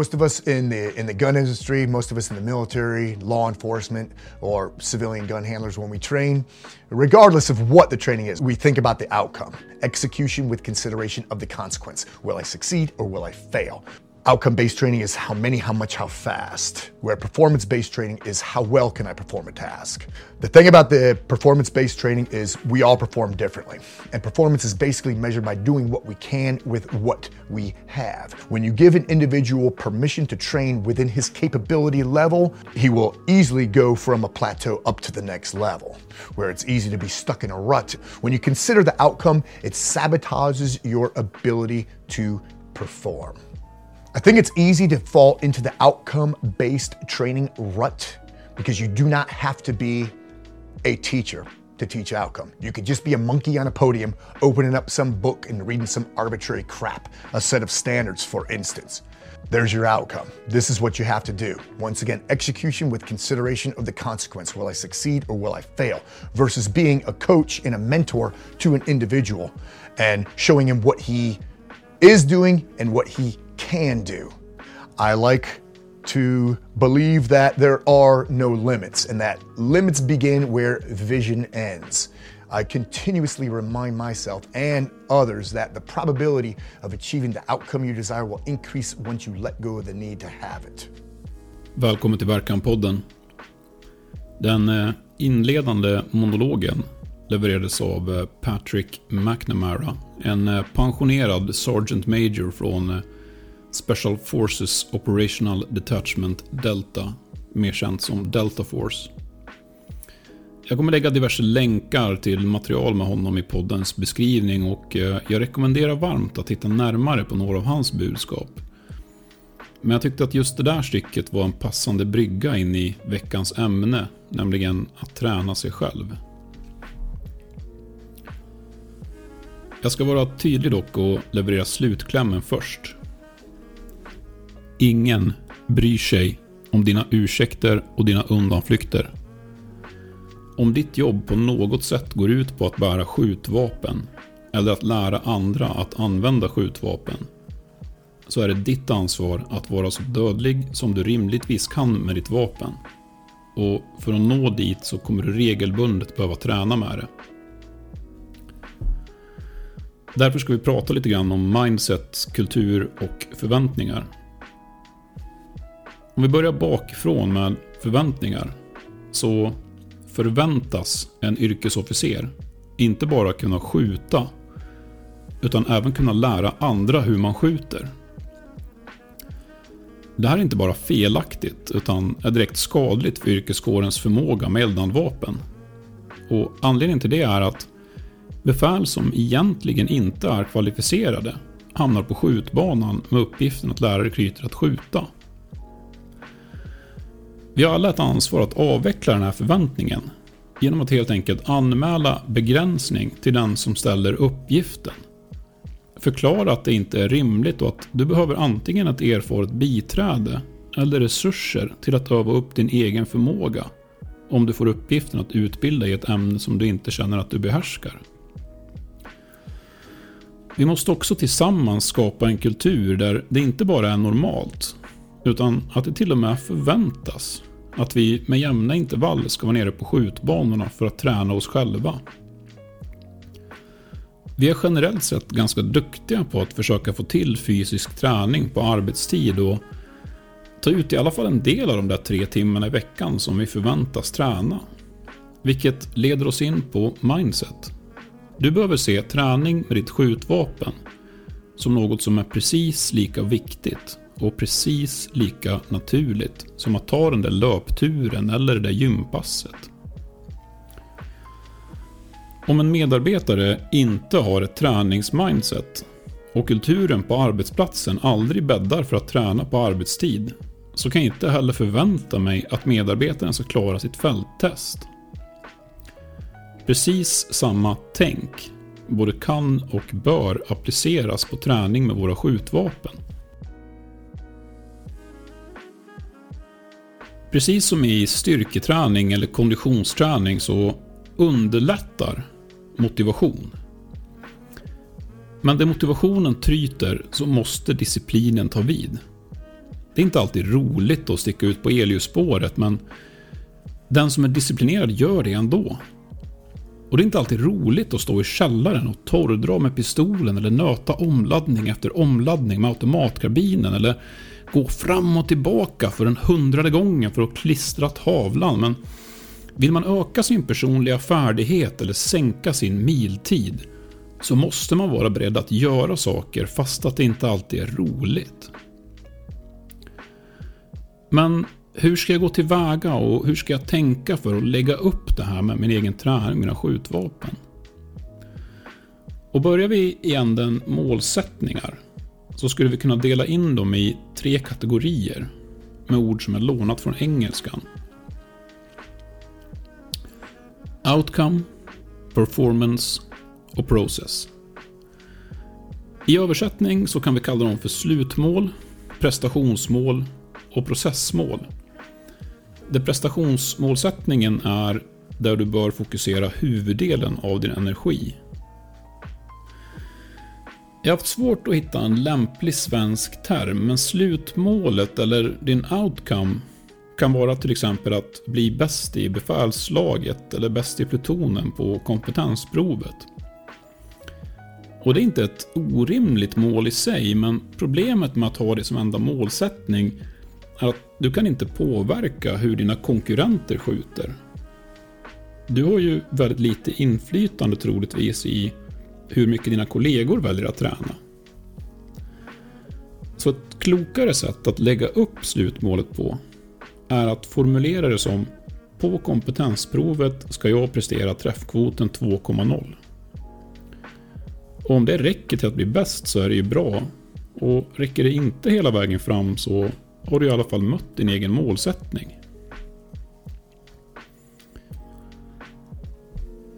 Most of us in the in the gun industry, most of us in the military, law enforcement, or civilian gun handlers when we train, regardless of what the training is, we think about the outcome. Execution with consideration of the consequence. Will I succeed or will I fail? Outcome based training is how many, how much, how fast. Where performance based training is how well can I perform a task. The thing about the performance based training is we all perform differently. And performance is basically measured by doing what we can with what we have. When you give an individual permission to train within his capability level, he will easily go from a plateau up to the next level, where it's easy to be stuck in a rut. When you consider the outcome, it sabotages your ability to perform. I think it's easy to fall into the outcome based training rut because you do not have to be a teacher to teach outcome. You could just be a monkey on a podium opening up some book and reading some arbitrary crap, a set of standards, for instance. There's your outcome. This is what you have to do. Once again, execution with consideration of the consequence. Will I succeed or will I fail? Versus being a coach and a mentor to an individual and showing him what he is doing and what he can do. I like to believe that there are no limits and that limits begin where vision ends. I continuously remind myself and others that the probability of achieving the outcome you desire will increase once you let go of the need to have it. Välkommen till Verkan-podden. Den eh, inledande monologen levererades av eh, Patrick McNamara, en eh, pensionerad Sergeant Major från Special Forces Operational Detachment Delta, mer känt som Delta Force. Jag kommer lägga diverse länkar till material med honom i poddens beskrivning och eh, jag rekommenderar varmt att titta närmare på några av hans budskap. Men jag tyckte att just det där stycket var en passande brygga in i veckans ämne, nämligen att träna sig själv. Jag ska vara tydlig dock och leverera slutklämmen först. Ingen bryr sig om dina ursäkter och dina undanflykter. Om ditt jobb på något sätt går ut på att bära skjutvapen eller att lära andra att använda skjutvapen så är det ditt ansvar att vara så dödlig som du rimligtvis kan med ditt vapen. Och för att nå dit så kommer du regelbundet behöva träna med det. Därför ska vi prata lite grann om mindset, kultur och förväntningar. Om vi börjar bakifrån med förväntningar. Så förväntas en yrkesofficer inte bara kunna skjuta utan även kunna lära andra hur man skjuter. Det här är inte bara felaktigt utan är direkt skadligt för yrkeskårens förmåga med eldhandvapen. Och anledningen till det är att befäl som egentligen inte är kvalificerade hamnar på skjutbanan med uppgiften att lära rekryter att skjuta. Vi har alla ett ansvar att avveckla den här förväntningen genom att helt enkelt anmäla begränsning till den som ställer uppgiften. Förklara att det inte är rimligt och att du behöver antingen ett erfaret biträde eller resurser till att öva upp din egen förmåga om du får uppgiften att utbilda i ett ämne som du inte känner att du behärskar. Vi måste också tillsammans skapa en kultur där det inte bara är normalt utan att det till och med förväntas att vi med jämna intervall ska vara nere på skjutbanorna för att träna oss själva. Vi är generellt sett ganska duktiga på att försöka få till fysisk träning på arbetstid och ta ut i alla fall en del av de där tre timmarna i veckan som vi förväntas träna. Vilket leder oss in på mindset. Du behöver se träning med ditt skjutvapen som något som är precis lika viktigt och precis lika naturligt som att ta den där löpturen eller det där gympasset. Om en medarbetare inte har ett träningsmindset och kulturen på arbetsplatsen aldrig bäddar för att träna på arbetstid så kan jag inte heller förvänta mig att medarbetaren ska klara sitt fälttest. Precis samma tänk både kan och bör appliceras på träning med våra skjutvapen. Precis som i styrketräning eller konditionsträning så underlättar motivation. Men där motivationen tryter så måste disciplinen ta vid. Det är inte alltid roligt att sticka ut på elljusspåret, men den som är disciplinerad gör det ändå. Och det är inte alltid roligt att stå i källaren och torrdra med pistolen eller nöta omladdning efter omladdning med automatkarbinen eller gå fram och tillbaka för den hundrade gången för att klistra tavlan. Men vill man öka sin personliga färdighet eller sänka sin miltid så måste man vara beredd att göra saker fast att det inte alltid är roligt. Men hur ska jag gå tillväga och hur ska jag tänka för att lägga upp det här med min egen träning, mina skjutvapen? Och börjar vi i änden målsättningar så skulle vi kunna dela in dem i tre kategorier med ord som är lånat från engelskan. Outcome, Performance och Process. I översättning så kan vi kalla dem för slutmål, prestationsmål och processmål. Där prestationsmålsättningen är där du bör fokusera huvuddelen av din energi. Jag har haft svårt att hitta en lämplig svensk term, men slutmålet eller din outcome kan vara till exempel att bli bäst i befälslaget eller bäst i plutonen på kompetensprovet. Och det är inte ett orimligt mål i sig, men problemet med att ha det som enda målsättning är att du kan inte påverka hur dina konkurrenter skjuter. Du har ju väldigt lite inflytande troligtvis i hur mycket dina kollegor väljer att träna. Så ett klokare sätt att lägga upp slutmålet på är att formulera det som på kompetensprovet ska jag prestera träffkvoten 2,0. Och om det räcker till att bli bäst så är det ju bra. Och räcker det inte hela vägen fram så har du i alla fall mött din egen målsättning.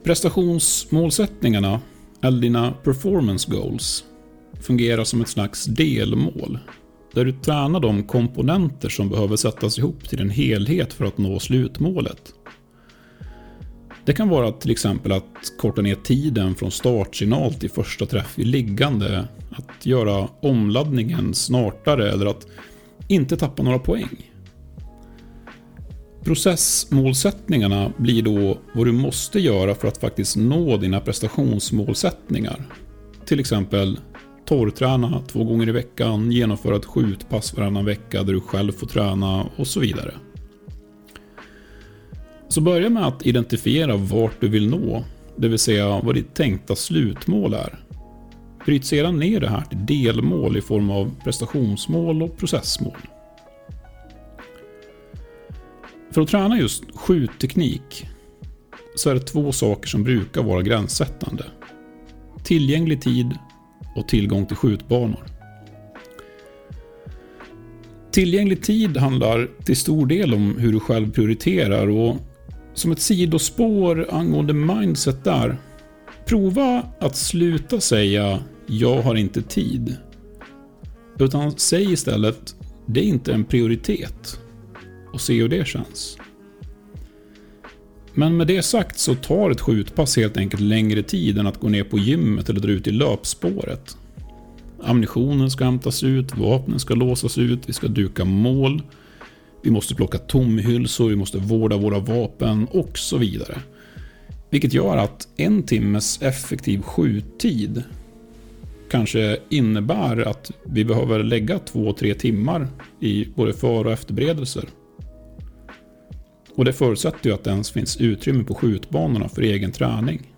Prestationsmålsättningarna, eller dina performance goals, fungerar som ett slags delmål. Där du tränar de komponenter som behöver sättas ihop till en helhet för att nå slutmålet. Det kan vara till exempel att korta ner tiden från startsignal till första träff i liggande, att göra omladdningen smartare eller att inte tappa några poäng. Processmålsättningarna blir då vad du måste göra för att faktiskt nå dina prestationsmålsättningar. Till exempel torrträna två gånger i veckan, genomföra ett skjutpass varannan vecka där du själv får träna och så vidare. Så börja med att identifiera vart du vill nå, det vill säga vad ditt tänkta slutmål är. Bryt sedan ner det här till delmål i form av prestationsmål och processmål. För att träna just skjutteknik så är det två saker som brukar vara gränssättande. Tillgänglig tid och tillgång till skjutbanor. Tillgänglig tid handlar till stor del om hur du själv prioriterar och som ett sidospår angående mindset där. Prova att sluta säga “jag har inte tid”. Utan säg istället “det är inte en prioritet” och se hur det känns. Men med det sagt så tar ett skjutpass helt enkelt längre tid än att gå ner på gymmet eller dra ut i löpspåret. Ammunitionen ska hämtas ut, vapnen ska låsas ut, vi ska duka mål, vi måste plocka tomhylsor, vi måste vårda våra vapen och så vidare. Vilket gör att en timmes effektiv skjuttid kanske innebär att vi behöver lägga två, tre timmar i både för och efterberedelser. Och det förutsätter ju att det ens finns utrymme på skjutbanorna för egen träning.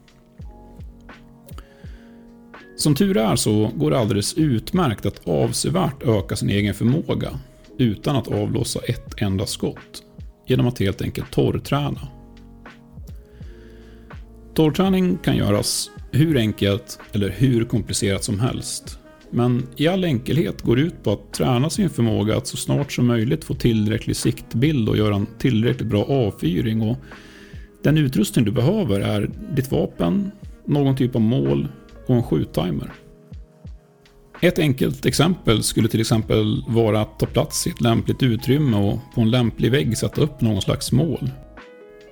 Som tur är så går det alldeles utmärkt att avsevärt öka sin egen förmåga utan att avlossa ett enda skott genom att helt enkelt torrträna. Torrträning kan göras hur enkelt eller hur komplicerat som helst. Men i all enkelhet går det ut på att träna sin förmåga att så snart som möjligt få tillräcklig siktbild och göra en tillräckligt bra avfyring. Och den utrustning du behöver är ditt vapen, någon typ av mål och en skjuttimer. Ett enkelt exempel skulle till exempel vara att ta plats i ett lämpligt utrymme och på en lämplig vägg sätta upp någon slags mål.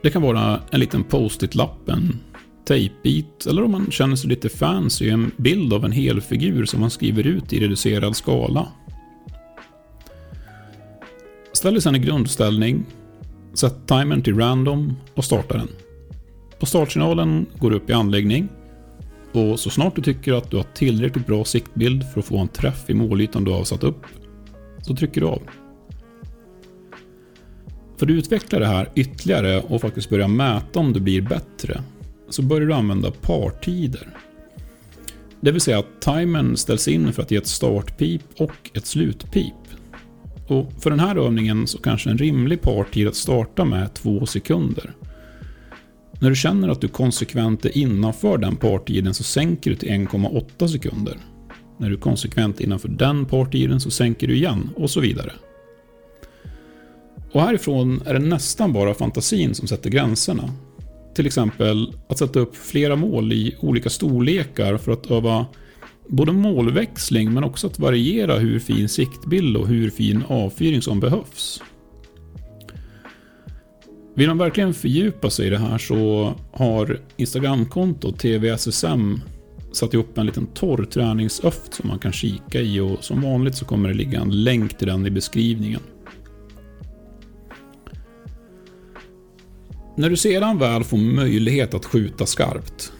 Det kan vara en liten post-it-lapp, en tejpbit eller om man känner sig lite fancy, en bild av en helfigur som man skriver ut i reducerad skala. Ställ dig sedan i grundställning, sätt timern till random och starta den. På startsignalen går du upp i anläggning och så snart du tycker att du har tillräckligt bra siktbild för att få en träff i målytan du har satt upp, så trycker du av. För att utveckla det här ytterligare och faktiskt börja mäta om det blir bättre, så börjar du använda partider. Det vill säga att timern ställs in för att ge ett startpip och ett slutpip. Och för den här övningen så kanske en rimlig partid att starta med är 2 sekunder. När du känner att du konsekvent är innanför den partiden så sänker du till 1,8 sekunder. När du är konsekvent innanför den partiden så sänker du igen och så vidare. Och härifrån är det nästan bara fantasin som sätter gränserna. Till exempel att sätta upp flera mål i olika storlekar för att öva både målväxling men också att variera hur fin siktbild och hur fin avfyring som behövs. Vill man verkligen fördjupa sig i det här så har Instagramkontot TVSSM satt ihop en liten torr träningsöft som man kan kika i och som vanligt så kommer det ligga en länk till den i beskrivningen. När du sedan väl får möjlighet att skjuta skarpt,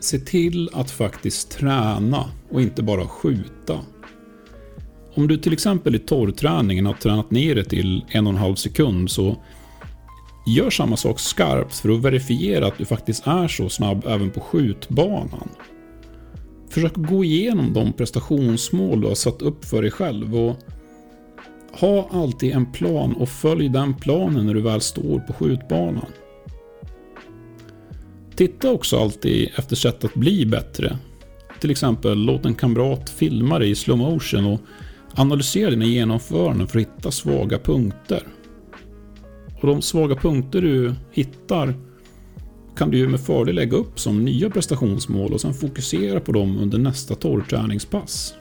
se till att faktiskt träna och inte bara skjuta. Om du till exempel i torrträningen har tränat ner det till en och en halv sekund så gör samma sak skarpt för att verifiera att du faktiskt är så snabb även på skjutbanan. Försök gå igenom de prestationsmål du har satt upp för dig själv och ha alltid en plan och följ den planen när du väl står på skjutbanan. Titta också alltid efter sätt att bli bättre. Till exempel låt en kamrat filma dig i slow motion och analysera dina genomföranden för att hitta svaga punkter. Och de svaga punkter du hittar kan du med fördel lägga upp som nya prestationsmål och sen fokusera på dem under nästa torrträningspass.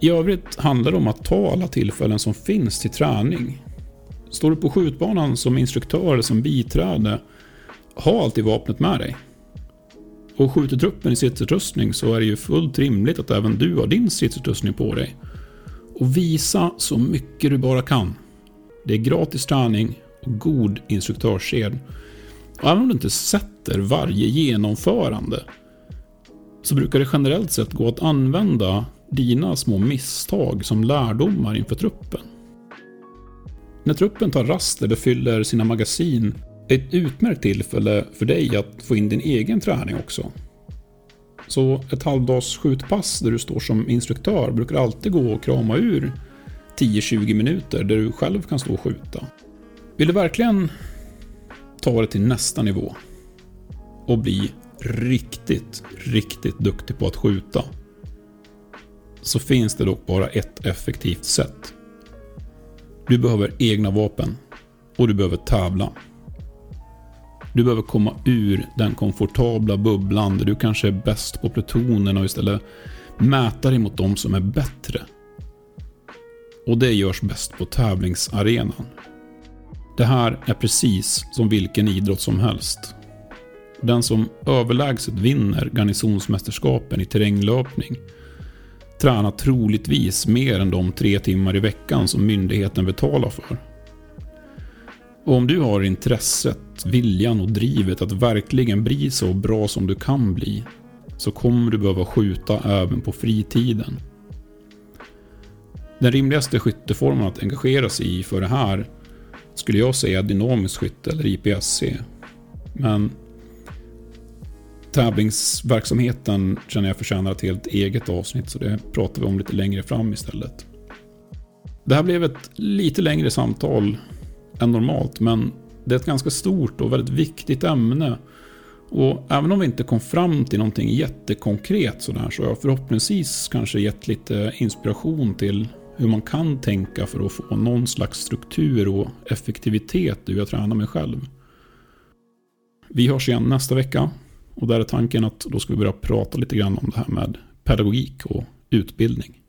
I övrigt handlar det om att ta alla tillfällen som finns till träning. Står du på skjutbanan som instruktör eller som biträde, ha alltid vapnet med dig. Och skjuter truppen i stridsutrustning så är det ju fullt rimligt att även du har din stridsutrustning på dig. Och visa så mycket du bara kan. Det är gratis träning och god instruktörssed. Och även om du inte sätter varje genomförande så brukar det generellt sett gå att använda dina små misstag som lärdomar inför truppen. När truppen tar rast eller fyller sina magasin är ett utmärkt tillfälle för dig att få in din egen träning också. Så ett halvdags skjutpass där du står som instruktör brukar alltid gå att krama ur 10-20 minuter där du själv kan stå och skjuta. Vill du verkligen ta det till nästa nivå och bli riktigt, riktigt duktig på att skjuta så finns det dock bara ett effektivt sätt. Du behöver egna vapen och du behöver tävla. Du behöver komma ur den komfortabla bubblan där du kanske är bäst på plutonen och istället mäta dig mot de som är bättre. Och det görs bäst på tävlingsarenan. Det här är precis som vilken idrott som helst. Den som överlägset vinner garnisonsmästerskapen i terränglöpning tränar troligtvis mer än de tre timmar i veckan som myndigheten betalar för. Och om du har intresset, viljan och drivet att verkligen bli så bra som du kan bli så kommer du behöva skjuta även på fritiden. Den rimligaste skytteformen att engagera sig i för det här skulle jag säga dynamiskt skytte eller IPSC. Men tävlingsverksamheten känner jag förtjänar ett helt eget avsnitt så det pratar vi om lite längre fram istället. Det här blev ett lite längre samtal än normalt men det är ett ganska stort och väldigt viktigt ämne. Och även om vi inte kom fram till någonting jättekonkret sådär så har jag förhoppningsvis kanske gett lite inspiration till hur man kan tänka för att få någon slags struktur och effektivitet i hur jag tränar mig själv. Vi hörs igen nästa vecka och där är tanken att då ska vi börja prata lite grann om det här med pedagogik och utbildning.